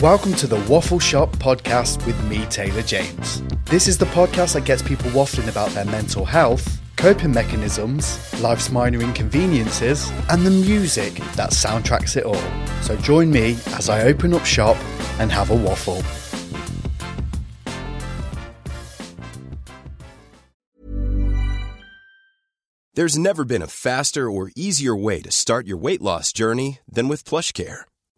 Welcome to the Waffle Shop podcast with me, Taylor James. This is the podcast that gets people waffling about their mental health, coping mechanisms, life's minor inconveniences, and the music that soundtracks it all. So join me as I open up shop and have a waffle. There's never been a faster or easier way to start your weight loss journey than with PlushCare.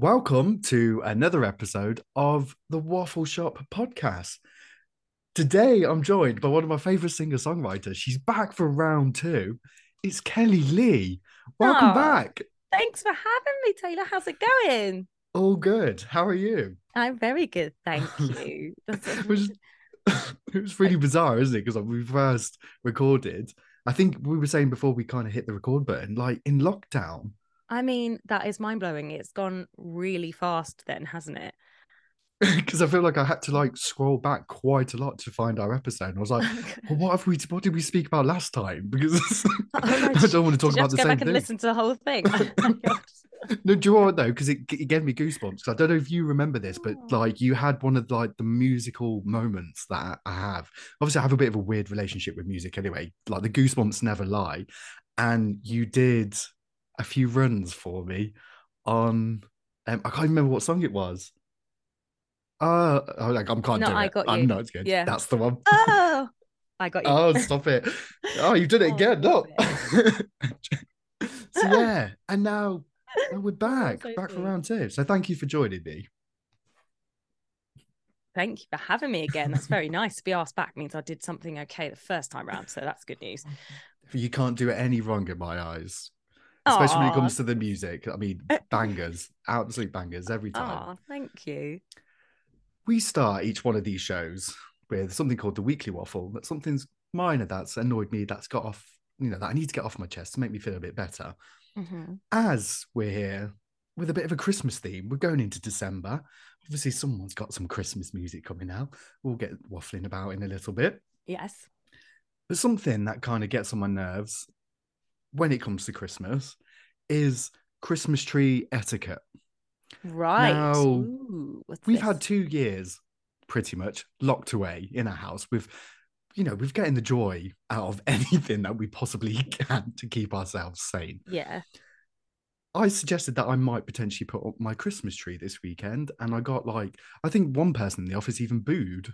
Welcome to another episode of the Waffle Shop podcast. Today, I'm joined by one of my favorite singer songwriters. She's back for round two. It's Kelli-Leigh. Welcome Aw. back. Thanks for having me, Taylor. How's it going? All good. How are you? I'm very good, thank you. it was it was really bizarre, isn't it? Because like, we first recorded. I think we were saying before we kind of hit the record button, like in lockdown. I mean, that is mind blowing. It's gone really fast, then, hasn't it? Because I feel like I had to like scroll back quite a lot to find our episode. And I was like, well, what have we? What did we speak about last time? Because Oh, no, I don't want to talk about the to go same back thing. and listen to the whole thing. no, do you know what though? Because it, it gave me goosebumps. Because I don't know if you remember this, but Oh. like you had one of like the musical moments that I have. Obviously, I have a bit of a weird relationship with music anyway. Like the goosebumps never lie, and you did a few runs for me on. Um, I can't remember what song it was. Uh, oh, like I can't No, do I it. got I'm you. not good. Yeah. that's the one. oh, I got you. Oh, stop it. Oh, you did it Oh, again. No. stop so yeah, and now, now we're back, so back for round two. So thank you for joining me. Thank you for having me again. That's very nice. To be asked back means I did something okay the first time round, so that's good news. You can't do it any wrong in my eyes, especially when it comes to the music. I mean, bangers, absolute bangers every time. Oh, thank you. We start each one of these shows with something called the weekly waffle. That's something's minor that's annoyed me, that's got off, you know, that I need to get off my chest to make me feel a bit better. Mhm. as we're here with a bit of a Christmas theme, we're going into December. Obviously, someone's got some Christmas music coming out. We'll get waffling about in a little bit. Yes. But something that kind of gets on my nerves when it comes to Christmas is Christmas tree etiquette. Right. Now, Ooh, what's We've this? had two years pretty much locked away in a house with, you know, we've getting the joy out of anything that we possibly can to keep ourselves sane. Yeah. I suggested that I might potentially put up my Christmas tree this weekend, and I got like I think one person in the office even booed.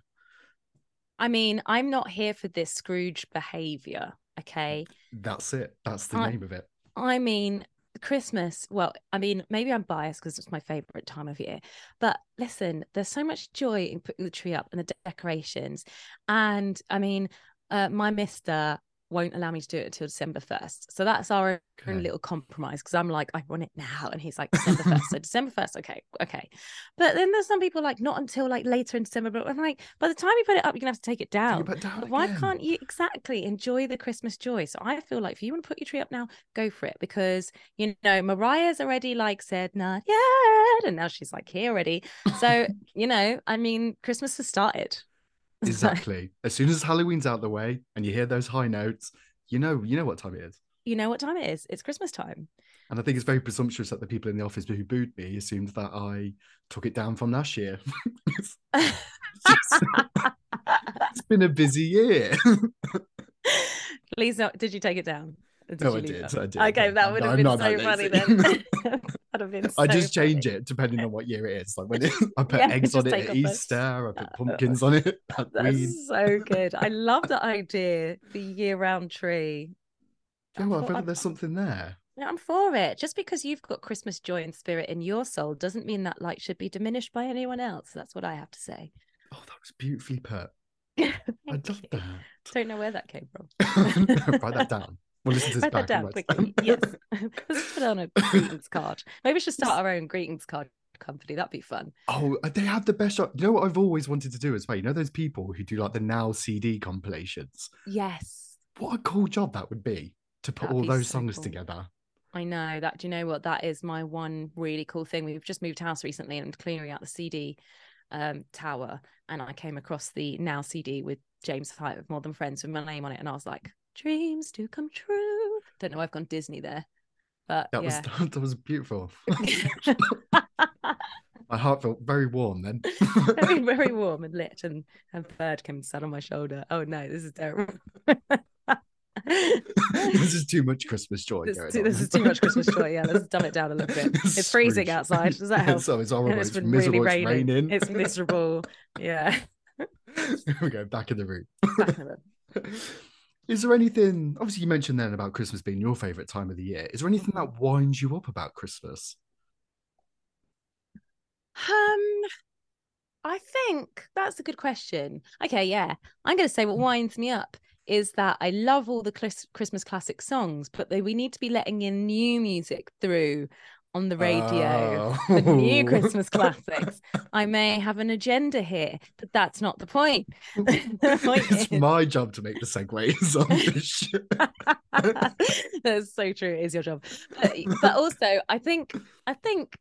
I mean, I'm not here for this Scrooge behavior. Okay. That's it. That's the I- name of it. I mean, Christmas, well, I mean, maybe I'm biased because it's my favorite time of year. But listen, there's so much joy in putting the tree up and the decorations. And I mean, uh, my mister won't allow me to do it until December 1st. So that's our own little compromise because I'm like, I want it now. And he's like, December 1st. so December 1st, okay, okay. But then there's some people like, not until like later in December. But I'm like, by the time you put it up, you're going to have to take it Take it down. But why can't you exactly enjoy the Christmas joy? So I feel like if you want to put your tree up now, go for it because you know Mariah's already like said not yet, and now she's like here already. So you know, I mean, Christmas has started. Exactly. As soon as Halloween's out the way and you hear those high notes, you know, you know what time it is. you know what time it is? It's Christmas time. And I think it's very presumptuous that the people in the office who booed me assumed that I took it down from last year. it's, it's been a busy year. Please, did you take it down? Or No, I did. I did. Okay, that would not- have been so funny then. That'd have been. I so just change funny. it depending on what year it is. Like when it, I put Yeah, eggs on it at Easter, I put Uh, pumpkins on it. Halloween. That's so good. I love that idea. The year-round tree. What? I thought feel like there's something there. Yeah, I'm for it. Just because you've got Christmas joy and spirit in your soul doesn't mean that light should be diminished by anyone else. That's what I have to say. Oh, that was beautifully put. I love that. Don't know where that came from. Write that down. We'll listen to this Write that down quickly. Yes. Let's put it on a greetings card. Maybe we should start our own greetings card company. That'd be fun. Oh, they have the best shot. You know what I've always wanted to do as well? You know those people who do like the now CD compilations? Yes. What a cool job that would be to put That'd all those so songs cool. together. I know that. Do you know what? That is my one really cool thing. We've just moved house recently and I'm clearing out the CD um, tower. And I came across the Now CD with James Hype of More Than Friends with my name on it. And I was like, dreams do come true. Don't know, why I've gone Disney there. But That yeah. was that was beautiful. My heart felt very warm then. very, very warm and lit. And a bird came and sat on my shoulder. Oh no, this is terrible. this is too much Christmas joy. This, too, this is too much Christmas joy. Yeah, let's dumb it down a little bit. It's freezing outside. Does that help? So it's horrible. and it's It's been miserable. really It's raining. raining. It's miserable. Yeah. Here we go back in the room. Back in the room. Is there anything? Obviously, you mentioned then about Christmas being your favorite time of the year. Is there anything Mm-hmm. that winds you up about Christmas? Um, I think that's a good question. Okay, yeah. I'm going to say what winds me up is that I love all the Christmas classic songs, but we need to be letting in new music through on the radio. Oh. The new Oh. Christmas classics. I may have an agenda here, but that's not the point. the point it's is- my job to make the segues on this shit. That's so true. It is your job. But, but also, I think I think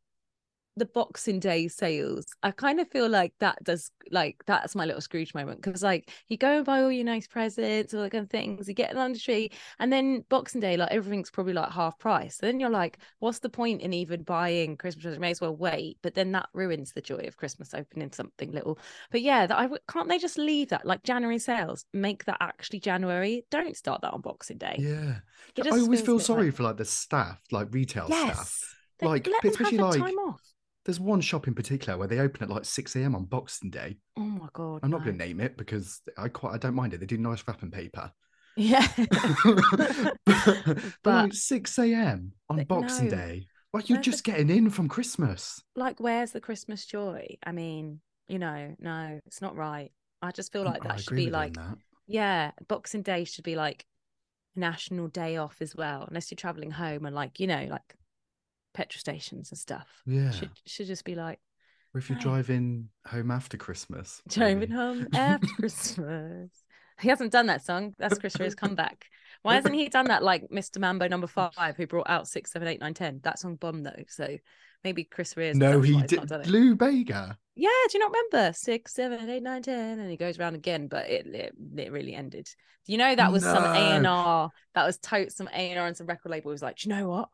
the Boxing Day sales, I kind of feel like that does like that's my little Scrooge moment because like you go and buy all your nice presents, all that kind of things, you get on the tree, and then Boxing Day, like everything's probably like half price. then you're like, what's the point in even buying Christmas presents? May as well wait. But then that ruins the joy of Christmas opening something little. But yeah, that I w- can't they just leave that like January sales, make that actually January. Don't start that on Boxing Day. yeah, I always feel sorry like- for like the staff, like retail Yes. staff. They- Like, let them have especially like-. There's one shop in particular where they open at like 6 a.m. on Boxing Day. Oh my god. I'm not no. going to name it because I quite I don't mind it. They do nice wrapping paper. Yeah. but, but But- like 6 a.m. on Boxing no. Day. Like you're Where's the- just getting in from Christmas. like where's the Christmas joy? I mean, you know, no, it's not right. I just feel like that should be with you on like yeah, Boxing Day should be like national day off as well, unless you're traveling home and like, you know, like petrol stations and stuff. Yeah. Should should just be like Or if you're no. driving home after Christmas. driving maybe. home after Christmas. He hasn't done that song. That's Chris Rea's comeback. Why hasn't he done that like Mr. Mambo number five, who brought out six, seven, eight, nine, ten? That song bombed though. So maybe Chris Rea's No, he did. it. Lou Bega. Yeah, do you not remember? Six, seven, eight, nine, ten, and he goes around again, but it it, it really ended. Do you know that was some A and R. That was tote some A and R and some record label was like, do you know what?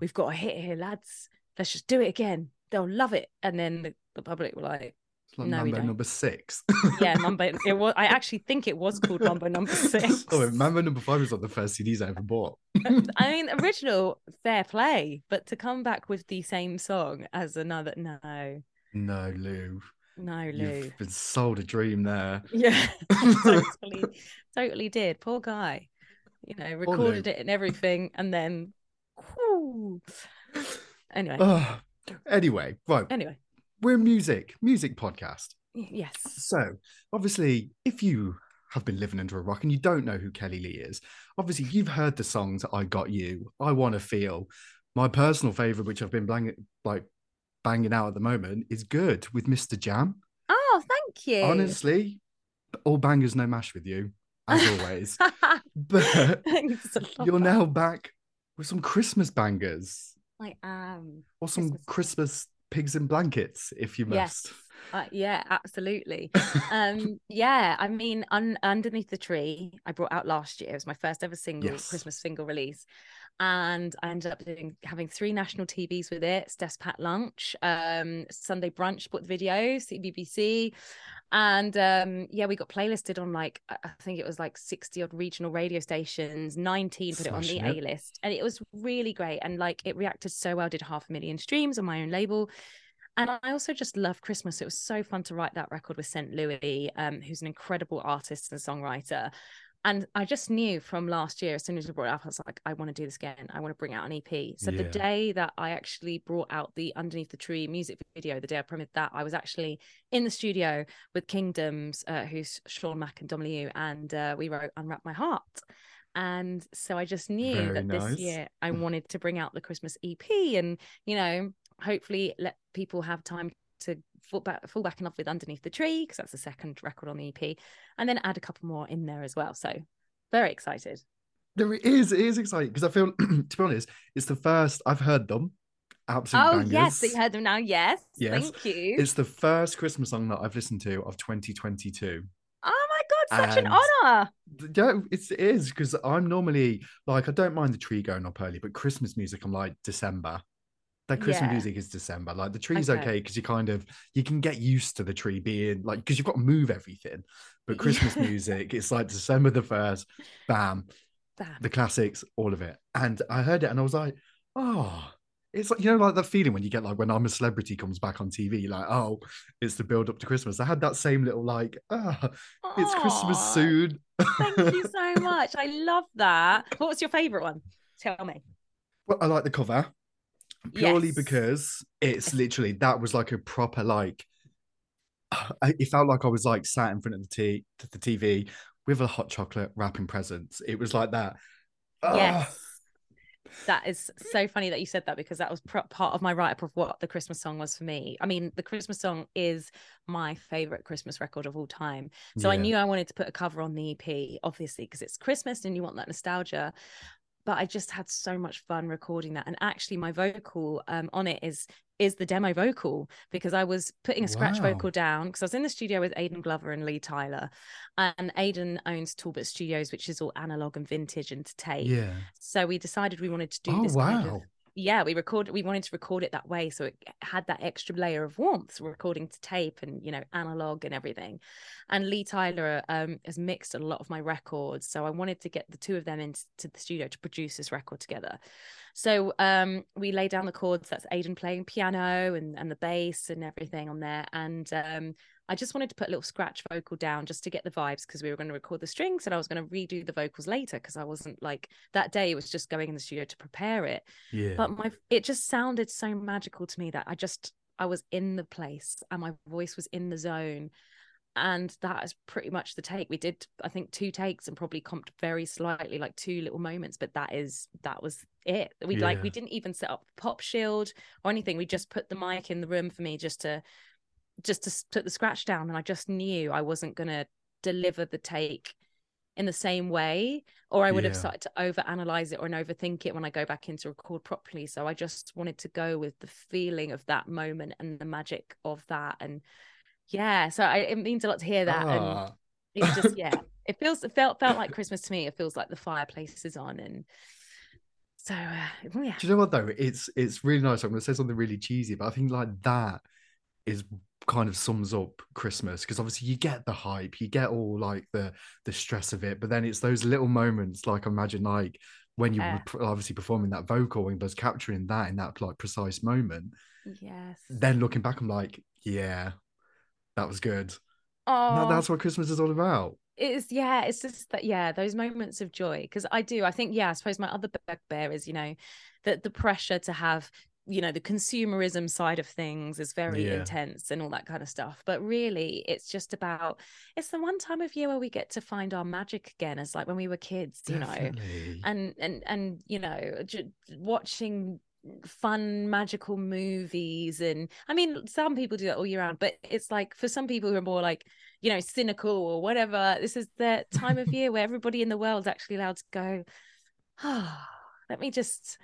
We've got a hit here, lads. Let's just do it again. They'll love it. And then the, the public were like, It's like No, Mambo number six. yeah, Mambo. It was. I actually think it was called Mambo Number oh, Six. oh, Mambo number five was like the first CDs I ever bought. I mean, original, fair play, but to come back with the same song as another, no, No, Lou. no, Lou. You've been sold a dream there. Yeah, totally, totally did. Poor guy. You know, recorded it and everything, and then, whew. anyway, Ah, anyway, right. anyway, We're music, music podcast. yes, So, obviously, if you have been living under a rock and you don't know who Kelli-Leigh is, obviously you've heard the songs I Got You, I Want to Feel. My personal favorite, which I've been bang- like banging out at the moment, is Good with Mr. Jam. Oh, thank you. Honestly, all bangers, no mash with you, as always. but Thanks a lot. you're now back with some Christmas bangers I am. Um, or some Christmas. Christmas pigs in blankets, if you Yes. Uh, yeah, absolutely. um, yeah, I mean, un- underneath the tree, I brought out last year. It was my first ever single Yes. Christmas single release, and I ended up doing having three national TVs with it. Steph's Packed Lunch, um, Sunday Brunch bought the video, CBBC, and um, yeah, we got playlisted on like I think it was like sixty odd regional radio stations. Nineteen put it on the Smashing A list, and it was really great. And like it reacted so well. Did half a million streams on my own label. And I also just love Christmas. It was so fun to write that record with St. Louis, um, who's an incredible artist and songwriter. And I just knew from last year, as soon as we brought it up, I was like, I want to do this again. I want to bring out an EP. So the day that I actually brought out the Underneath the Tree music video, the day I premiered that, I was actually in the studio with Kingdoms, uh, who's Sean Mack and Dom Liu, and uh, we wrote Unwrap My Heart. And so I just knew Very that nice. this year I wanted to bring out the Christmas EP and, you know, hopefully let people have time to fall back, fall back in love with Underneath the Tree, because that's the second record on the EP, and then add a couple more in there as well. So very excited. There it is. It is exciting because I feel, to be honest, it's the first I've heard them. Absolute oh, bangers. yes. So you heard them now. Yes. Yes. Thank you. It's the first Christmas song that I've listened to of 2022. Oh my God. Such an honor. Yeah, it's, it is because I'm normally like I don't mind the tree going up early, but Christmas music I'm like December. That Christmas Yeah. music is December. Like the tree's Okay. okay because you kind of you can get used to the tree being like because you've got to move everything. But Christmas music, it's like December the first, bam, Bam. the classics, all of it. And I heard it and I was like, oh, it's like, you know, like that feeling when you get like when I'm a celebrity comes back on TV, like, oh, it's the build up to Christmas. I had that same little like, ah, it's Christmas soon. Thank you so much. I love that. What was your favorite one? Tell me. Well, I like the cover purely Yes. because it's literally that was like a proper like. It felt like I was like sat in front of the t- the TV with a hot chocolate wrapping presents. It was like that. Yes. That is so funny that you said that because that was pr- part of my write up of what the Christmas song was for me. I mean, the Christmas song is my favorite Christmas record of all time. So I knew I wanted to put a cover on the EP, obviously, because it's Christmas and you want that nostalgia. But I just had so much fun recording that. And actually, my vocal um, on it is is the demo vocal because I was putting a scratch Wow. vocal down because I was in the studio with Aidan Glover and Lee Tyler. And Aidan owns Talbot Studios, which is all analog and vintage and to tape. Yeah. So we decided we wanted to do Oh this kind of wow. Yeah, we recorded we wanted to record it that way so it had that extra layer of warmth, recording to tape and you know, analog and everything. And Lee Tyler um has mixed a lot of my records. So I wanted to get the two of them into the studio to produce this record together. So um we laid down the chords, that's Aidan playing piano and, and the bass and everything on there. And um I just wanted to put a little scratch vocal down just to get the vibes because we were going to record the strings and I was going to redo the vocals later because I wasn't like that day it was just going in the studio to prepare it. Yeah. But my it just sounded so magical to me that I just I was in the place and my voice was in the zone. And that is pretty much the take. We did, I think, two takes and probably comped very slightly, like two little moments. But that is that was it. We like we didn't even set up pop shield or anything. We just put the mic in the room for me just to just to put the scratch down. And I just knew I wasn't gonna deliver the take in the same way or I would have started to over analyze it or and overthink it when I go back in to record properly. So I just wanted to go with the feeling of that moment and the magic of that. And yeah, so I, it means a lot to hear that. And Ah. it's just, yeah, it feels, it felt, felt like Christmas to me. It feels like the fireplace is on. And so, uh, yeah. Do you know what though? It's it's really nice. I'm gonna say something really cheesy, but I think like that is kind of sums up Christmas because obviously you get the hype, you get all like the the stress of it, but then it's those little moments like imagine like when you Yeah. were obviously performing that vocal and was capturing that in that like precise moment. Yes. Then looking back, I'm like, yeah, that was good. Oh, that- that's what Christmas is all about. it is yeah it's just that yeah those moments of joy because i do i think yeah i suppose my other bugbear is you know that the pressure to have you know the consumerism side of things is very Yeah. intense and all that kind of stuff but really it's just about it's the one time of year where we get to find our magic again as like when we were kids you know and and and you know watching fun magical movies and i mean some people do that all year round but it's like for some people who are more like you know cynical or whatever this is the time of year where everybody in the world's actually allowed to go ah let me just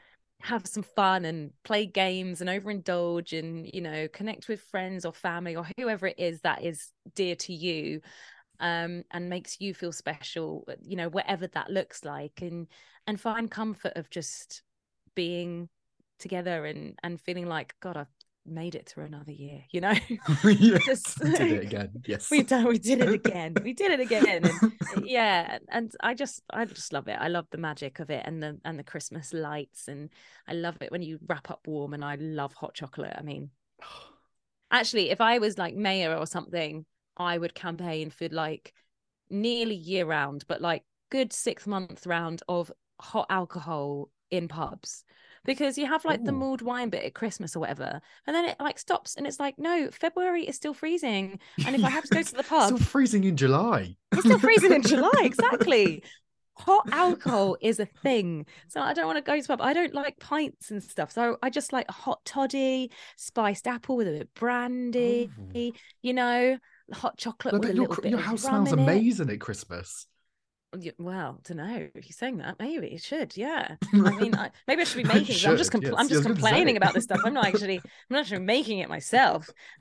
have some fun and play games and overindulge and you know connect with friends or family or whoever it is that is dear to you um and makes you feel special you know whatever that looks like and and find comfort of just being together and and feeling like god i've made it through another year you know? Just we did it again. Yes, we've done we did it again we did it again and yeah and i just i just love it i love the magic of it and the and the christmas lights and i love it when you wrap up warm and i love hot chocolate i mean actually if i was like mayor or something i would campaign for like nearly year round but like good six month round of hot alcohol in pubs because you have like the oh. mulled wine bit at christmas or whatever and then it like stops and it's like no february is still freezing and if i have to go to the pub still freezing in July. it's still freezing in July, exactly. Hot alcohol is a thing. So I don't want to go to the pub. I don't like pints and stuff. So I just like a hot toddy, spiced apple with a bit of brandy, Ooh. you know, hot chocolate I with a your, little bit your house smells amazing at Christmas. Well, don't know. If you're saying that, maybe it should. Yeah. I mean, I, maybe I should be making. it. I'm just, compl- yes. I'm just gonna complaining about this stuff. I'm not actually. I'm not actually making it myself.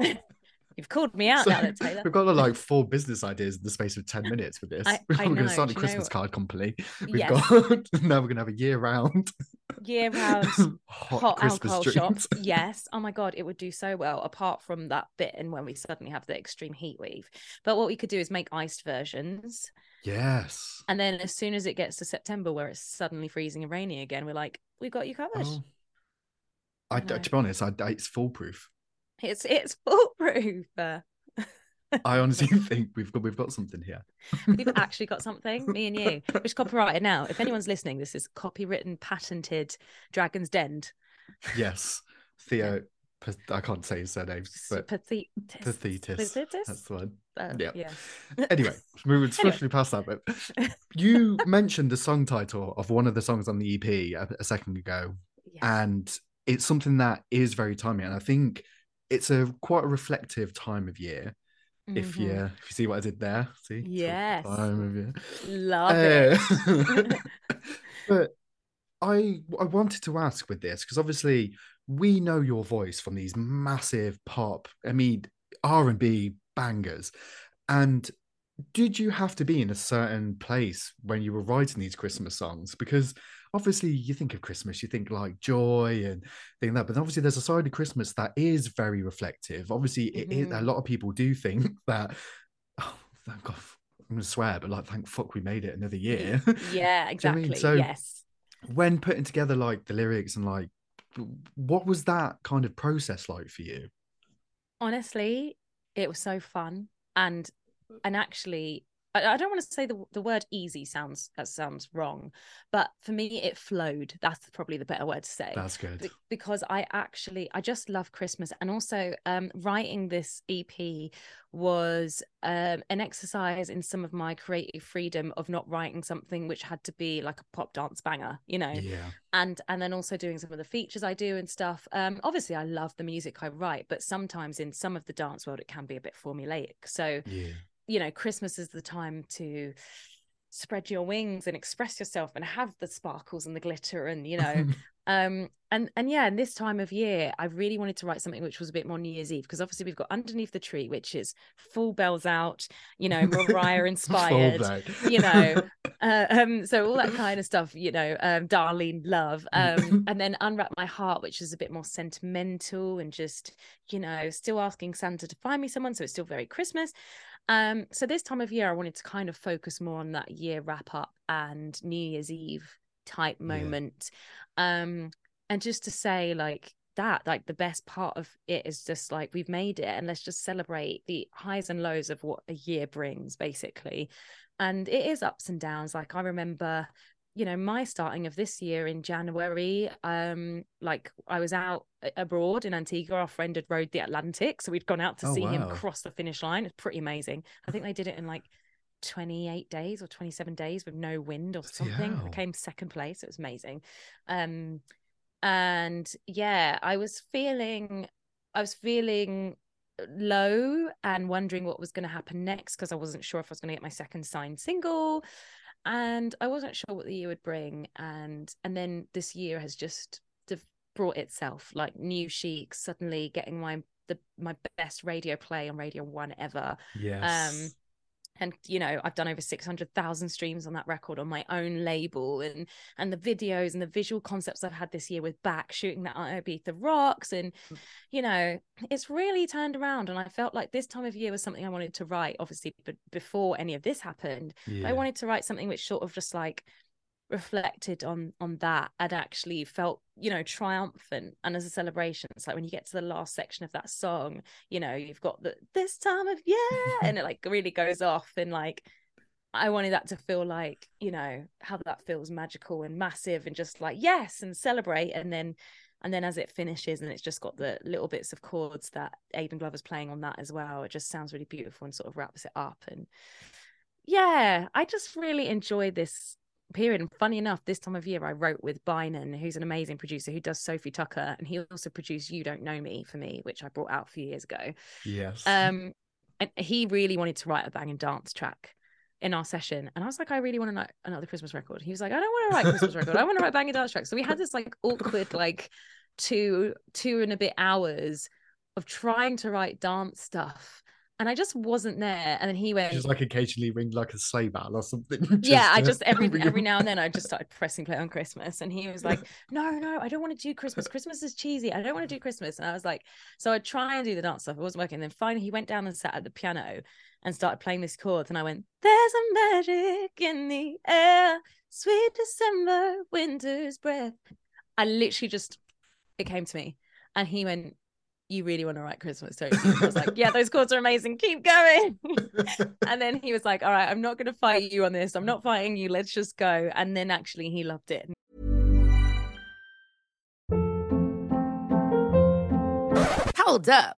You've called me out So now, that Taylor. we've got like four business ideas in the space of 10 minutes with this. I- we're I know, to start a Christmas card company. We've Yes. got now we're going to have a year round Year round hot, hot, Christmas alcohol drinks. shops. Yes. Oh my god, it would do so well. Apart from that bit, and when we suddenly have the extreme heat wave. But what we could do is make iced versions, Yes. and then as soon as it gets to September, where it's suddenly freezing and rainy again, we're like, we've got you covered. Oh. I, I to be honest, I, I- it's foolproof. It's it's foolproof. I honestly think we've got we've got something here. We've actually got something, me and you, which is copyrighted now. If anyone's listening, this is copywritten, patented Dragon's Den. Yes, Theo. I can't say his surname, but Pathetis. Pathetis. That's the one. Uh, yeah. yeah. Anyway, moving Anyway. swiftly past that, but you mentioned the song title of one of the songs on the EP a, a second ago, Yes. and it's something that is very timely, and I think it's a quite a reflective time of year. If Mhm. you if you see what I did there, see Yes. time of year. Love it. Uh, but I I wanted to ask with this because obviously we know your voice from these massive pop, I mean R and B bangers, and did you have to be in a certain place when you were writing these Christmas songs? Because obviously you think of Christmas, you think like joy and thing like that, but obviously there's a side of Christmas that is very reflective. Obviously, it is- a mm-hmm. lot of people do think that. Oh, thank God, I'm gonna swear, but like, thank fuck, we made it another year. Yeah, know I mean? exactly. So- yes. When putting together like the lyrics and like, what was that kind of process like for you? Honestly, it was so fun. And and actually I, I don't want to say the the word easy sounds that sounds wrong, but for me it flowed. That's probably the better word to say. That's good. Be- because I actually I just love Christmas and also um writing this EP was um an exercise in some of my creative freedom of not writing something which had to be like a pop dance banger you know Yeah. and and then also doing some of the features I do and stuff um obviously I love the music I write but sometimes in some of the dance world it can be a bit formulaic so Yeah. You know christmas is the time to spread your wings and express yourself and have the sparkles and the glitter and you know um and and yeah and this time of year i really wanted to write something which was a bit more new year's eve because obviously we've got underneath the tree which is full bells out you know mariah inspired you know uh, um so all that kind of stuff you know um darlene love um and then unwrap my heart which is a bit more sentimental and just you know still asking santa to find me someone so it's still very christmas um so this time of year i wanted to kind of focus more on that year wrap up and new year's eve type Yeah. moment. Um and just to say like that like the best part of it is just like we've made it and let's just celebrate the highs and lows of what a year brings basically. And it is ups and downs. Like i remember you know my starting of this year in january um like i was out abroad in antigua. Our friend had rode the atlantic so we'd gone out to Oh, see him cross the finish line. It's pretty amazing. I think they did it in like 28 days or 27 days with no wind or something. I came second place. It was amazing. Um and yeah i was feeling i was feeling low and wondering what was going to happen next because i wasn't sure if i was going to get my second signed single and i wasn't sure what the year would bring and and then this year has just brought itself like new chic suddenly getting my the my best radio play on radio one ever Yes. um and you know i've done over 600000 streams on that record on my own label and and the videos and the visual concepts i've had this year with back shooting that at Ibiza rocks and mm. you know it's really turned around and i felt like this time of year was something i wanted to write obviously but before any of this happened yeah. I wanted to write something which sort of just like reflected on on that and actually felt you know triumphant. And as a celebration it's like when you get to the last section of that song you know you've got the this time of year and it like really goes off and like I wanted that to feel like you know how that feels magical and massive and just like yes and celebrate. And then and then as it finishes and it's just got the little bits of chords that Aidan Glover's playing on that as well it just sounds really beautiful and sort of wraps it up. And yeah I just really enjoy this period and funny enough this time of year I wrote with Bynan who's an amazing producer who does Sofi Tukker and he also produced You Don't Know Me for me which I brought out a few years ago. Yes. um and he really wanted to write a bang and dance track in our session and i was like i really want to write another christmas record. He was like i don't want to write christmas record. I want to write bang and dance track so we had this like awkward like two two and a bit hours of trying to write dance stuff and i just wasn't there and then he went just like occasionally ring like a sleigh bell or something. yeah i just every every now and then i just started pressing play on christmas and he was like no no i don't want to do christmas christmas is cheesy i don't want to do christmas and i was like so i'd try and do the dance stuff it wasn't working and then finally he went down and sat at the piano and started playing this chord, and i went there's a magic in the air sweet december winter's breath i literally just it came to me and he went you really want to write Christmas don't you? I was like, yeah, those chords are amazing. Keep going. and then he was like, all right, I'm not going to fight you on this. I'm not fighting you. Let's just go. And then actually he loved it. Hold up.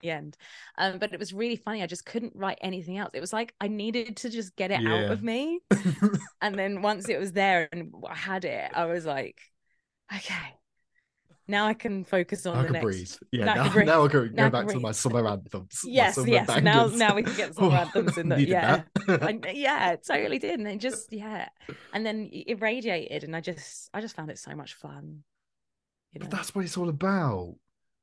The end. Um, but it was really funny. I just couldn't write anything else. It was like I needed to just get it out of me. and then once it was there and I had it, I was like, okay, now I can focus on I the can next. breathe. Yeah, Now I now, can now I'll go, Now go back to my summer anthems. Yes, summer yes. Now, bangers. now we can get some Oh, anthems in the yeah. I, yeah, totally did, and just yeah, and then it radiated, and I just I just found it so much fun. You know? But that's what it's all about.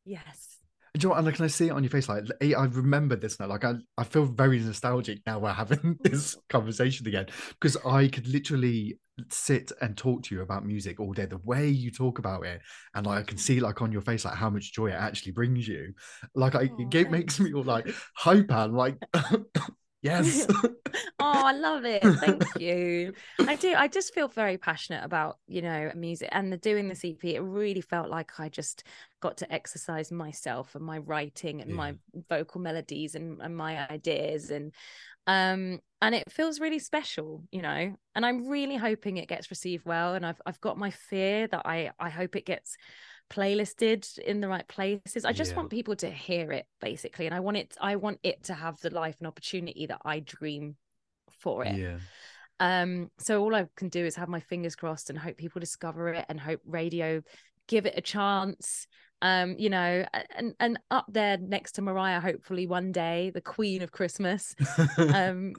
yes. Do you know what? And like, can I see it on your face? Like, I remember this now. Like, I, I feel very nostalgic now we're having this conversation again because I could literally sit and talk to you about music all day. The way you talk about it, and like, I can see like on your face like how much joy it actually brings you. Like, I it makes me all like hyper. and like, yes, oh, I love it. Thank you. I do. I just feel very passionate about, you know, music and the doing the EP. It really felt like I just got to exercise myself and my writing and my vocal melodies and, and my ideas and um and it feels really special you know and i'm really hoping it gets received well and i've i've got my fear that i i hope it gets playlisted in the right places i just Yeah. want people to hear it basically and i want it i want it to have the life and opportunity that i dream for it yeah. Um, so all I can do is have my fingers crossed and hope people discover it and hope radio give it a chance. Um, you know, and and up there next to Mariah, hopefully one day, the Queen of Christmas. um,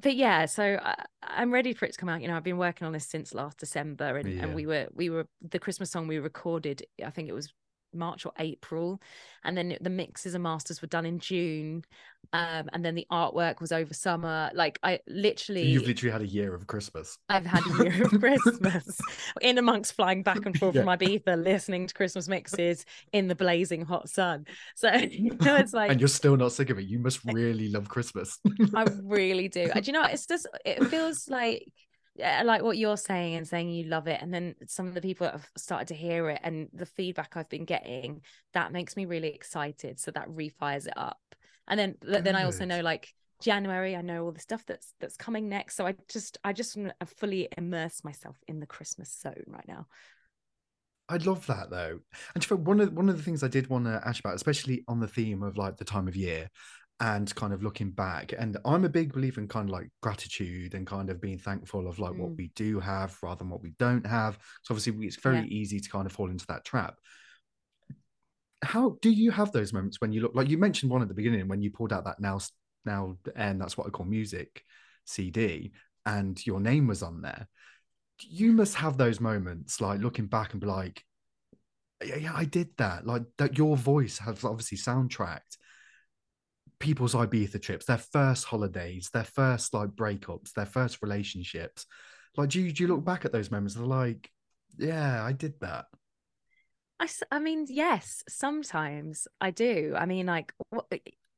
but yeah, so I, I'm ready for it to come out. You know, I've been working on this since last December, and, Yeah. and we were we were the Christmas song we recorded. I think it was March or April, and then the mixes and masters were done in June, um, and then the artwork was over summer. Like I literally, You've literally had a year of Christmas. I've had a year of Christmas in amongst flying back and forth Yeah. from Ibiza, listening to Christmas mixes in the blazing hot sun. So you know, it's like and you're still not sick of it. You must really love Christmas. I really do. Do you know? It's just it feels like like what you're saying and saying you love it, and then some of the people that have started to hear it and the feedback I've been getting that makes me really excited. So that refires it up, and then then I also know like January, I know all the stuff that's that's coming next. So I just I just want to uh, fully immerse myself in the Christmas zone right now. I love that though. And one of one of the things I did want to ask about, especially on the theme of like the time of year and kind of looking back. And I'm a big believer in kind of like gratitude and kind of being thankful of like what Mm. we do have rather than what we don't have. So obviously it's very Yeah. easy to kind of fall into that trap. How do you have those moments when you look like you mentioned one at the beginning when you pulled out that now now and that's what I call music CD and your name was on there you must have those moments like looking back and be like yeah, yeah i did that like that your voice has obviously soundtracked people's ibiza trips their first holidays their first like breakups their first relationships like do you, do you look back at those moments and they're like yeah i did that I, I mean, yes, sometimes I do. I mean, like, what,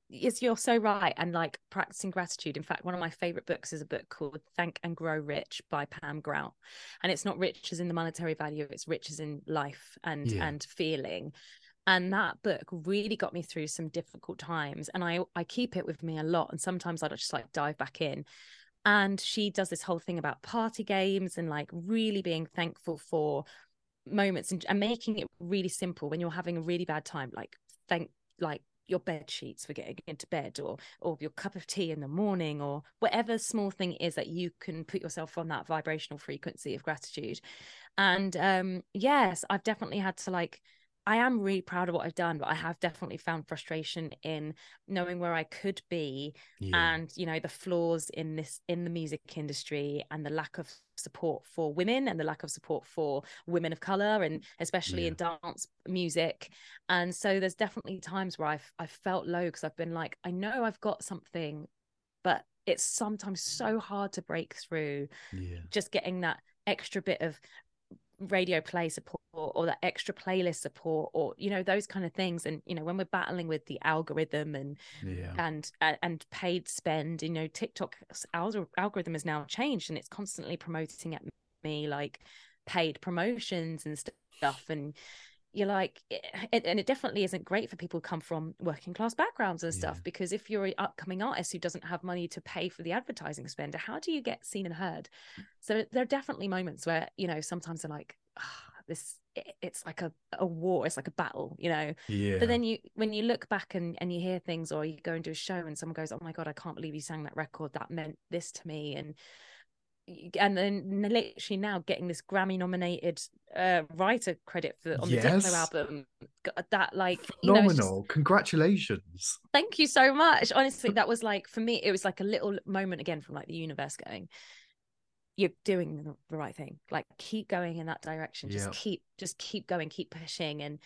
yes, you're so right. And like practicing gratitude. In fact, one of my favorite books is a book called Thank and Grow Rich by Pam Grout. And it's not rich as in the monetary value, it's rich as in life and Yeah. and feeling. And that book really got me through some difficult times. And I I keep it with me a lot. And sometimes I just like dive back in. And she does this whole thing about party games and like really being thankful for moments and, and making it really simple when you're having a really bad time like thank like your bed sheets for getting into bed or or your cup of tea in the morning or whatever small thing is that you can put yourself on that vibrational frequency of gratitude and um yes i've definitely had to like I am really proud of what I've done, but I have definitely found frustration in knowing where I could be and you know the flaws in this in the music industry and the lack of support for women and the lack of support for women of color and especially in dance music. And so there's definitely times where I've I've felt low because I've been like I know I've got something but it's sometimes so hard to break through yeah. just getting that extra bit of radio play support or that extra playlist support or you know those kind of things. And you know when we're battling with the algorithm and yeah. and uh, and paid spend you know tiktok's algorithm has now changed and it's constantly promoting at me like paid promotions and stuff. And you're like it, and it definitely isn't great for people who come from working class backgrounds and stuff Yeah. because if you're an upcoming artist who doesn't have money to pay for the advertising spend how do you get seen and heard? So there are definitely moments where you know sometimes they're like "Ah, this it- it's like a, a war it's like a battle you know? Yeah. but then you when you look back and, and you hear things or you go and do a show and someone goes oh my god i can't believe you sang that record that meant this to me and and then literally now getting this grammy nominated uh writer credit for on the Yes. diplo album. That like you know just- phenomenal. Congratulations. Thank you so much. Honestly that was like for me it was like a little moment again from like the universe going you're doing the, the right thing. Like keep going in that direction. Just Yeah. keep just keep going keep pushing. And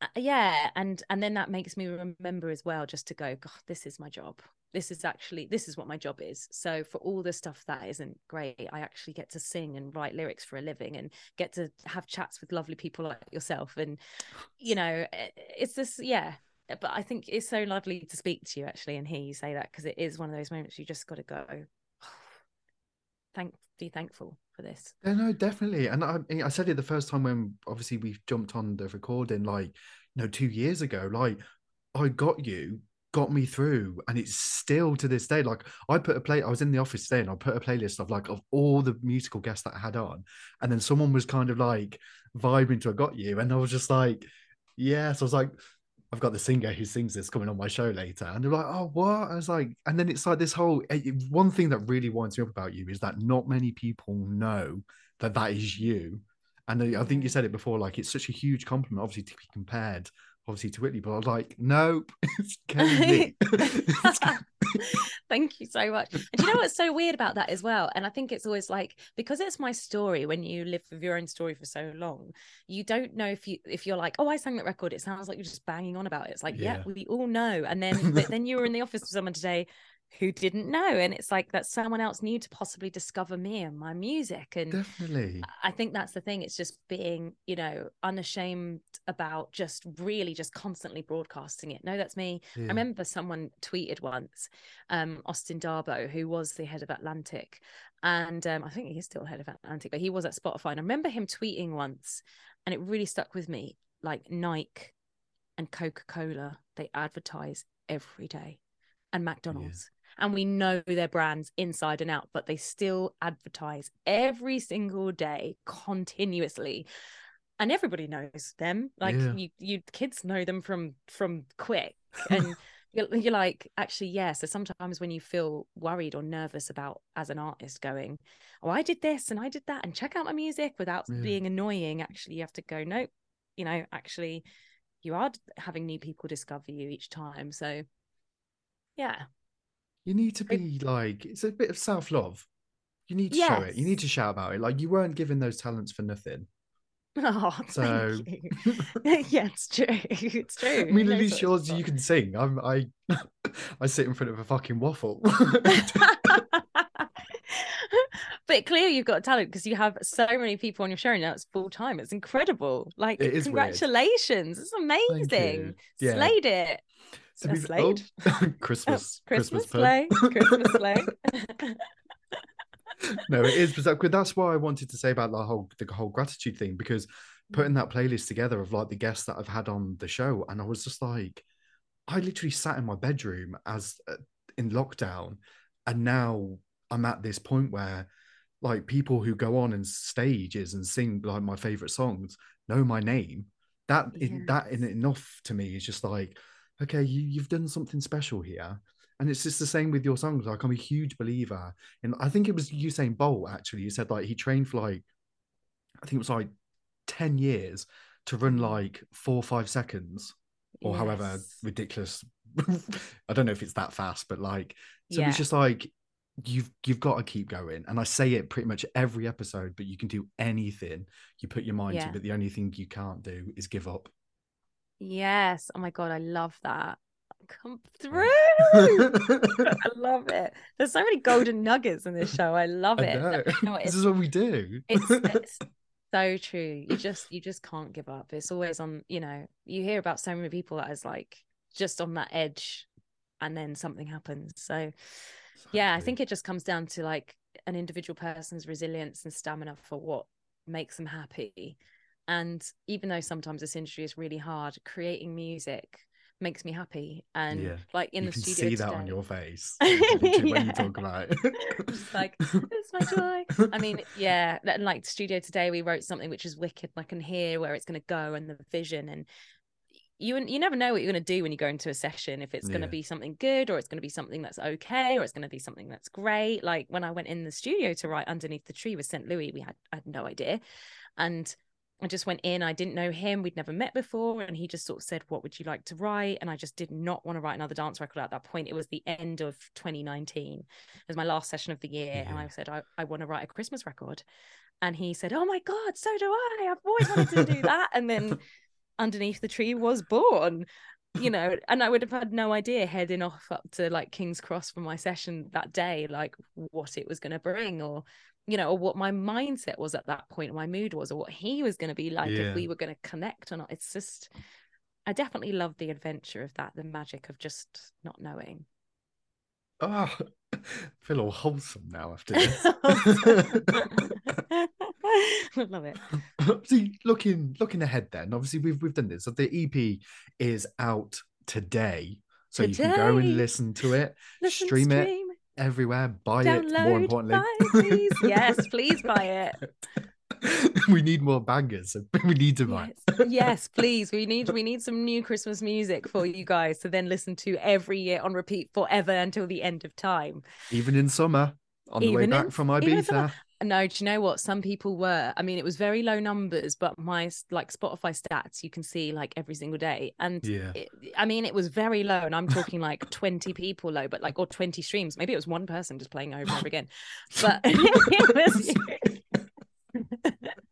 uh, yeah and and then that makes me remember as well just to go god this is my job this is actually this is what my job is so for all the stuff that isn't great i actually get to sing and write lyrics for a living and get to have chats with lovely people like yourself and you know eh, it's this yeah eh, but i think it's so lovely to speak to you actually and hear you say that because it is one of those moments you just got to go thank be thankful for this Yeah, no, definitely. And I, I said it the first time when obviously we jumped on the recording, like, you know, two years ago. Like, I got you, got me through, and it's still to this day. Like, I put a play. I was in the office today, and I put a playlist of like of all the musical guests that I had on, and then someone was kind of like vibing to "I got you," and I was just like, yes. I was like, I've got the singer who sings this coming on my show later. And they're like, oh, what? I was like, and then it's like this whole eh, one thing that really winds me up about you is that not many people know that that is you. And I think you said it before, like it's such a huge compliment, obviously, to be compared, obviously, to Whitney. But I was like, nope, it's. Thank you so much. And do you know what's so weird about that as well? And I think it's always like because it's my story. When you live with your own story for so long, you don't know if you if you're like, oh, I sang that record. It sounds like you're just banging on about it. It's like, yeah, Yeah. we all know. And then but then you were in the office with someone today who didn't know, and it's like that someone else knew to possibly discover me and my music. And Definitely. I think that's the thing. It's just being, you know, unashamed about just really just constantly broadcasting it. No, that's me. Yeah. I remember someone tweeted once, um, Austin Daboh, who was the head of Atlantic. And um, I think he is still head of Atlantic, but he was at Spotify. And I remember him tweeting once, and it really stuck with me like Nike and Coca Cola, they advertise every day, and McDonald's. And we know their brands inside and out, but they still advertise every single day continuously. And everybody knows them. Like Yeah. you, you kids know them from from quick. And you're, you're like, actually, yeah. So sometimes when you feel worried or nervous about as an artist going, oh, I did this and I did that, and check out my music without Yeah. being annoying, actually, you have to go, nope, you know, actually, you are having new people discover you each time. So, yeah. You need to I- be like, it's a bit of self love. You need to show it. You need to shout about it. Like you weren't given those talents for nothing. Oh, So, yeah, it's true. It's true. I mean, at least yours you can sing. I'm, I, I sit in front of a fucking waffle. but clearly you've got talent because you have so many people on your show now. It's full time. It's incredible. Like, It is weird. congratulations. It's amazing. Yeah. Slayed it. To Uh, be- Slade? oh, Christmas, Oh, Christmas, pun. play. Christmas play. no, it is. That- that's why I wanted to say about the whole the whole gratitude thing because putting that playlist together of like the guests that I've had on the show, and I was just like, I literally sat in my bedroom as uh, in lockdown, and now I'm at this point where like people who go on and stages and sing like my favorite songs know my name. That in that in enough to me is just like, okay, you you've done something special here. And it's just the same with your songs. Like I'm a huge believer in I think it was Usain Bolt actually. You said like he trained for like I think it was like 10 years to run like four or five seconds or however ridiculous. I don't know if it's that fast, but like so Yeah. it's just like you've you've got to keep going. And I say it pretty much every episode, but you can do anything you put your mind Yeah. to, but the only thing you can't do is give up. Yes. Oh my God. I love that. Come through. I love it. There's so many golden nuggets in this show. I love it. this is what we do. it's, it's so true. You just you just can't give up. It's always on, you know, you hear about so many people that is like just on that edge and then something happens. So yeah, I think it just comes down to like an individual person's resilience and stamina for what makes them happy. And even though sometimes this industry is really hard, creating music makes me happy. And Yeah, like in you the can studio see that on your face when you Yeah. talk about it. Just like, it's my joy. I mean, yeah, and like studio today, we wrote something which is wicked. and I can hear where it's going to go and the vision, and you you never know what you're going to do when you go into a session. If it's going to Yeah. be something good, or it's going to be something that's okay, or it's going to be something that's great. Like when I went in the studio to write underneath the tree with St. Louis, we had I had no idea, and I just went in. I didn't know him. We'd never met before. And he just sort of said, What would you like to write? And I just did not want to write another dance record at that point. It was the end of 2019. It was my last session of the year. And I said, I, I want to write a Christmas record. And he said, Oh my God, so do I. I've always wanted to do that. And then underneath the tree was born. You know, and I would have had no idea heading off up to like King's Cross for my session that day, like what it was going to bring, or you know, or what my mindset was at that point, my mood was, or what he was going to be like Yeah. if we were going to connect or not. It's just, I definitely love the adventure of that, the magic of just not knowing. Oh, ah, I feel all wholesome now after this. Oh, I love it. See, looking looking ahead, then obviously we've we've done this. So the EP is out today, so you can go and listen to it, Listen, stream, it stream, everywhere, buy it. More download, importantly, buy, please. Yes, please buy it. we need more bangers. So we need to buy. Yes, yes, please. We need we need some new Christmas music for you guys to then listen to every year on repeat forever until the end of time. Even in summer, on the way Even back from Ibiza. No, do you know what? Some people were. I mean, it was very low numbers, but my like Spotify stats, you can see like every single day. And Yeah. it, I mean, it was very low, and I'm talking like 20 people low, but like or 20 streams. Maybe it was one person just playing over and over again. But it was.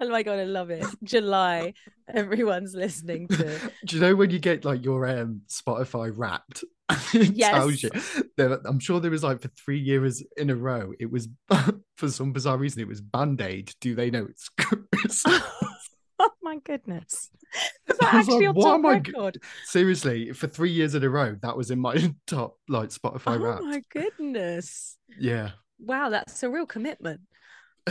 oh my god, I love it! July, everyone's listening to. Do you know when you get like your um Spotify wrapped? it Yes. tells you. There, I'm sure there was like for three years in a row. It was for some bizarre reason. It was Band Aid. Do they know it's Christmas? oh my goodness, is that actually like, top g- Seriously, for three years in a row, that was in my top like Spotify Oh wrapped. my goodness! Yeah, Wow, that's a real commitment.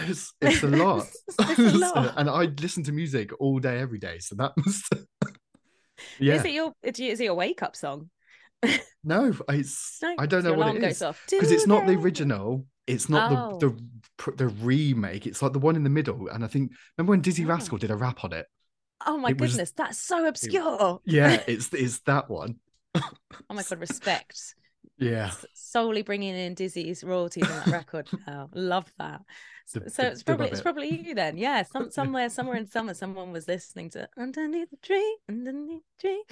It's, it's a lot. It's a lot. and I listen to music all day, every day. So that was. yeah. Is it your is it your wake up song? No, it's No, I don't know what it is because it's not the original. It's not Oh. the the the remake. It's like the one in the middle. And I think remember when Dizzee Oh. Rascal did a rap on it? Oh my It was- goodness, that's so obscure. Yeah, it's it's that one. oh my god, respect. Yeah, Solely bringing in Dizzee's royalties on that record now. Love that. The- so the- it's probably it's it. probably you then. Yeah, some somewhere somewhere in summer someone was listening to Underneath the Tree, Underneath the Tree.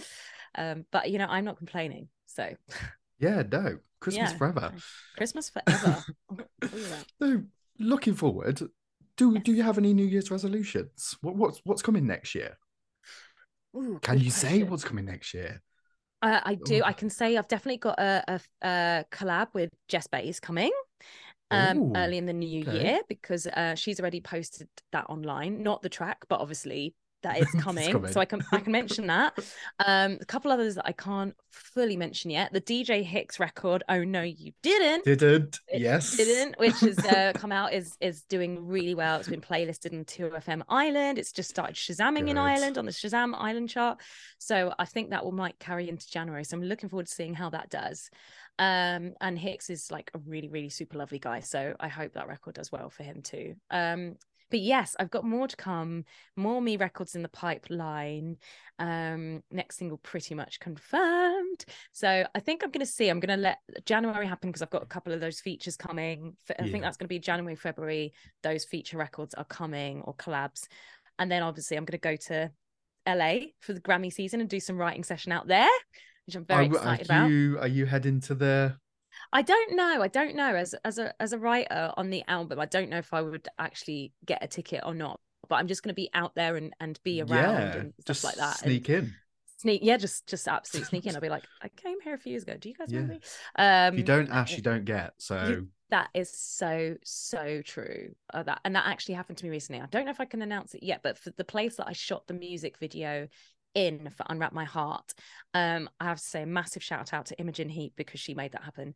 Um, but you know, I'm not complaining. So yeah, no, Christmas Yeah. forever. Christmas forever. Look at that. So looking forward, do Yes. do you have any New Year's resolutions? What what's what's coming next year? Ooh, Can you say what's coming next year? Uh, I do. I can say I've definitely got a, a, a collab with Jess Bays coming um, Ooh, early in the new okay. year because uh, she's already posted that online. Not the track, but obviously that is coming. coming. So I can I can mention that. Um, a couple others that I can't fully mention yet. The DJ Hicks record. Oh no, you didn't. Didn't It yes didn't, which has uh, come out is is doing really well. It's been playlisted in 2FM Ireland. It's just started Shazamming in Ireland on the Shazam Ireland chart. So I think that will might carry into January. So I'm looking forward to seeing how that does. Um, and Hicks is like a really, really super lovely guy. So I hope that record does well for him too. Um, but yes, I've got more to come, more me records in the pipeline. Um, next single pretty much confirmed. So I think I'm going to see. I'm going to let January happen because I've got a couple of those features coming. i Yeah. think that's going to be January, February. Those feature records are coming or collabs, and then obviously I'm going to go to LA for the Grammy season and do some writing session out there, which I'm very Are- excited are about. you are you heading to the I don't know. I don't know. As as a as a writer on the album, I don't know if I would actually get a ticket or not. But I'm just going to be out there and and be around yeah and stuff just like that. and sneak in sneak. Yeah, just just absolutely sneak in. I'll be like, I came here a few years ago. Do you guys remember Yeah. me? Um, you don't ask you don't get so That is so so true. Uh, that and that actually happened to me recently. I don't know if I can announce it yet, but for the place that I shot the music video in for Unwrap My Heart, um, I have to say a massive shout out to Imogen Heap because she made that happen.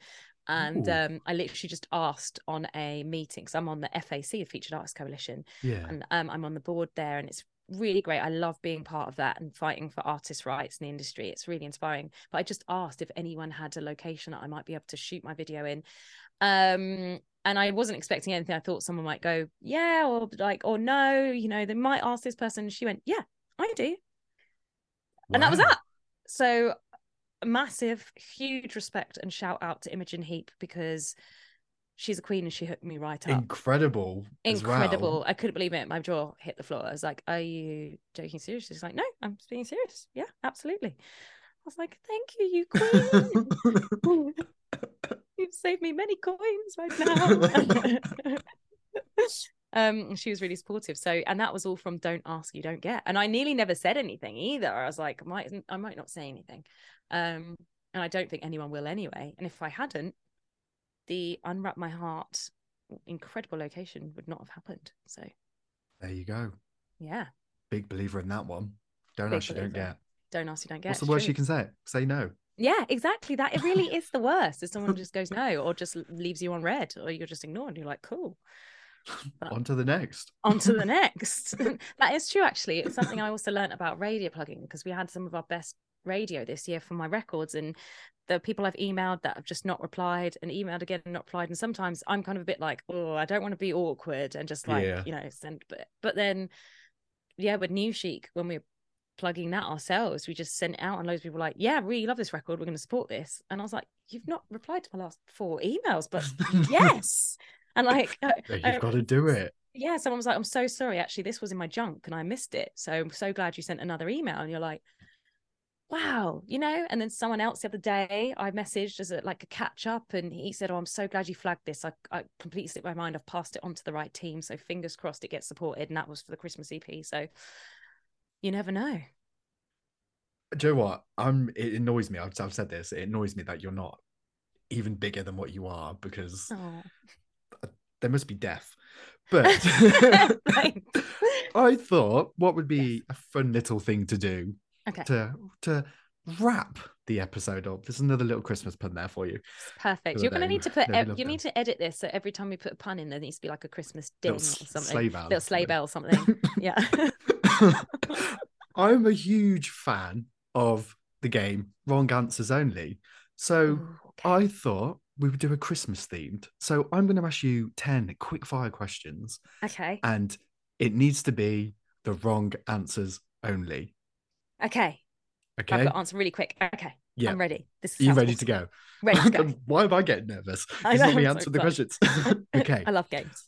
And um, I literally just asked on a meeting because I'm on the FAC, the Featured Artists Coalition, yeah and um, I'm on the board there, and it's really great. I love being part of that and fighting for artists' rights in the industry. It's really inspiring. But I just asked if anyone had a location that I might be able to shoot my video in. Um, and I wasn't expecting anything. I thought someone might go, yeah, or like, or no, you know, they might ask this person. She went, yeah, I do. And that was that. So massive, huge respect and shout out to Imogen Heap because she's a queen and she hooked me right up incredible as well. incredible. I couldn't believe it. My jaw hit the floor. I was like, "Are you joking seriously?" She's like, "No, I'm being serious. Yeah, absolutely." I was like, "Thank you, you queen. You've saved me many coins right now." um, she was really supportive. So, and that was all from "Don't Ask, You Don't Get." And I nearly never said anything either. I was like, I might, I might not say anything. Um, and I don't think anyone will anyway. And if I hadn't, the unwrap my heart incredible location would not have happened. So there you go yeah, big believer in that one don't Big ask you don't get don't ask, you don't get. what's the worst you can say say no Yeah, exactly. That it really is the worst. If someone just goes no, or just leaves you on red, or you're just ignored. You're like, cool. On to the next On to the next. that is true. Actually, it's something I also learned about radio plugging because we had some of our best radio this year for my records, and the people I've emailed that have just not replied and emailed again and not replied. And sometimes I'm kind of a bit like, oh, I don't want to be awkward and just like, Yeah. you know, send but but then yeah, with New Chic, when we were plugging that ourselves, we just sent it out and loads of people were like, Yeah, really love this record. We're gonna support this. And I was like, You've not replied to my last four emails, but yes. And like You've got to do it. yeah, someone was like, I'm so sorry. Actually, this was in my junk and I missed it. So I'm so glad you sent another email. And you're like, wow, you know? And then someone else the other day, I messaged as a, like a catch up and he said, Oh, I'm so glad you flagged this. I, I completely slipped my mind. I've passed it on to the right team. So fingers crossed it gets supported. And that was for the Christmas EP. So you never know. Do you know what? I'm. It annoys me. I've, I've said this. It annoys me that you're not even bigger than what you are because Oh. There must be death. But I thought what would be a fun little thing to do Okay. to to wrap the episode up. There's another little Christmas pun there for you. Perfect. You're going to need to put, ev- you need to edit this. So every time we put a pun in, there needs to be like a Christmas ding or Little s- something. sleigh bell Little sleigh bell or something. Yeah. I'm a huge fan of the game Wrong Answers Only. So Ooh, okay. I thought we would do a Christmas themed. So I'm going to ask you 10 quick fire questions Okay. and it needs to be the wrong answers only. Okay. Okay. I've got to answer really quick. Okay. Yeah. I'm ready. This Are you ready awesome. to go? Ready to go. Why am I getting nervous? I know, not me I'm so the questions. okay. I love games.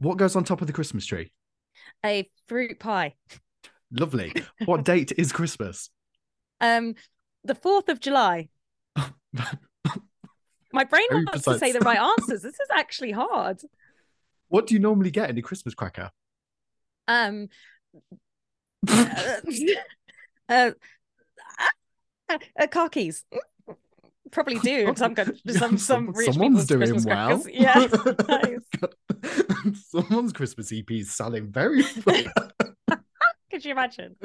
What goes on top of the Christmas tree? A fruit pie. Lovely. What date is Christmas? Um, the 4th of July. My brain wants to say the right answers. This is actually hard. what do you normally get in a Christmas cracker? Um, uh, uh, uh, car keys. Probably do. Some, some, some rich Someone's doing Christmas well. crackers. Yeah. nice. Someone's Christmas EP is selling very well. Could you imagine?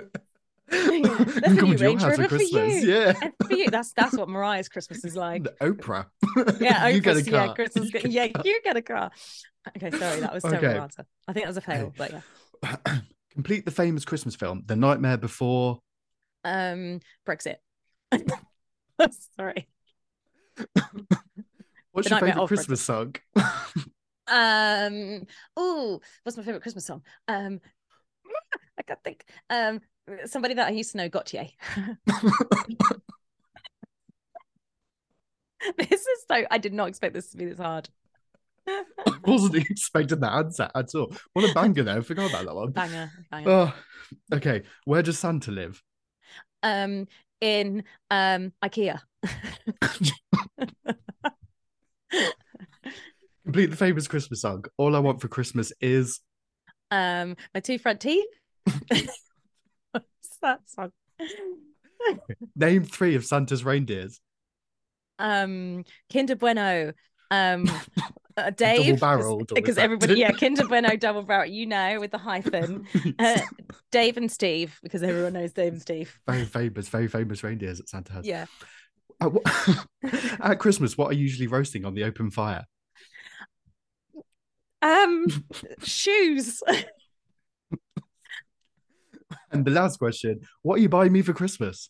That's a new Range Rover for Christmas. you. Yeah. And for you, that's that's what Mariah's Christmas is like. The Oprah. Yeah, you get a Oprah's- yeah, car. Christmas. You get- yeah, car. you get a car. Okay, sorry, that was terrible Okay. answer. I think that was a fail, but yeah. Complete the famous Christmas film, The Nightmare Before. Um, Brexit. sorry. What's The your favorite Christmas song? Um, oh, what's my favorite Christmas song? Um, I can't think. Um, somebody that I used to know, Gotye. this is so. I did not expect this to be this hard. I wasn't expecting that answer at all. What a banger, though. I forgot about that one. Banger, banger. Oh, okay. Where does Santa live? Um, in um IKEA. Complete the famous Christmas song. All I want for Christmas is. Um, my two front teeth. What's that song? Name three of Santa's reindeers. um Kinder Bueno, um uh, Dave, because everybody, yeah, Kinder Bueno double barrel, you know, with the hyphen. Uh, Dave and Steve, because everyone knows Dave and Steve. very famous, very famous reindeers that Santa has. Yeah, At, wha- at Christmas, what are you usually roasting on the open fire? um, shoes. And the last question: What are you buying me for Christmas?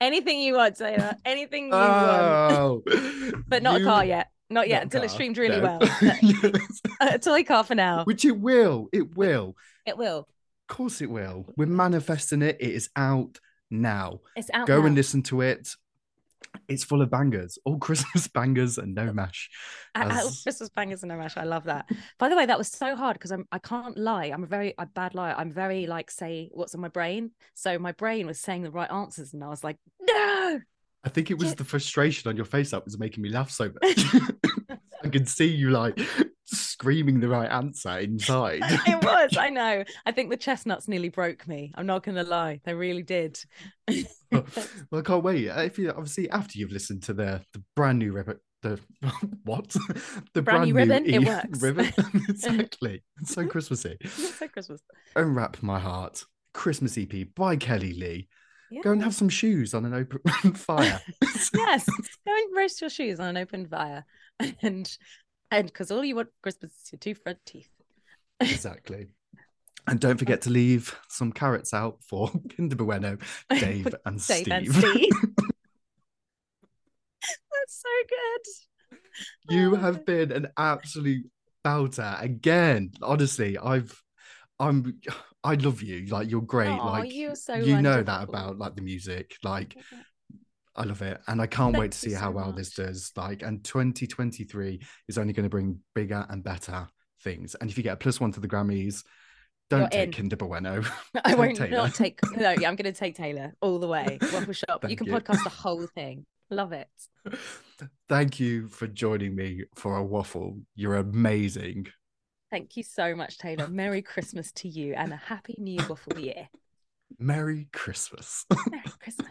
Anything you want, Taylor. Anything you want, Oh, but not you- a car yet. Not yet not until it car, streamed really no. well. Yes. a toy car for now. Which it will. It will. It will. Of course, it will. We're manifesting it. It is out now. It's out. Go and listen to it. It's full of bangers, all Christmas bangers and no mash. As- Christmas bangers and no mash. I love that. By the way, that was so hard because I'm I can't lie. I'm a very a bad liar. I'm very like say what's in my brain. So my brain was saying the right answers, and I was like, no. I think it was Yeah. the frustration on your face that was making me laugh so much. I could see you like screaming the right answer inside. it was. I know. I think the chestnuts nearly broke me. I'm not gonna lie. They really did. well, I can't wait. Uh, If you obviously after you've listened to the the brand new ribbon, the what the Brand new ribbon? It E- works. ribbon exactly. It's so Christmassy. so Christmas. Unwrap my heart. Christmas EP by Kelli-Leigh. Yeah. Go and have some shoes on an open fire. yes. Go and roast your shoes on an open fire, and and because all you want for Christmas is your two front teeth. exactly. And don't forget to leave some carrots out for Kinder Bueno, Dave, and Dave Steve. and Steve. That's so good. You Oh, have been an absolute belter again. Honestly, I've, I'm, I love you. Like you're great. Like you're so you know that about like the music. Like mm-hmm. I love it, and I can't wait to Thank see how so well this does. Like, and 2023 is only going to bring bigger and better things. And if you get a plus one to the Grammys, don't You're take in. Kinder Bueno. I won't Taylor. not take. No, yeah, I'm going to take Taylor all the way. Waffle shop. you can you. podcast the whole thing. Love it. Thank you for joining me for a waffle. You're amazing. Thank you so much, Taylor. Merry Christmas to you and a happy new waffle year. Merry Christmas. Merry Christmas.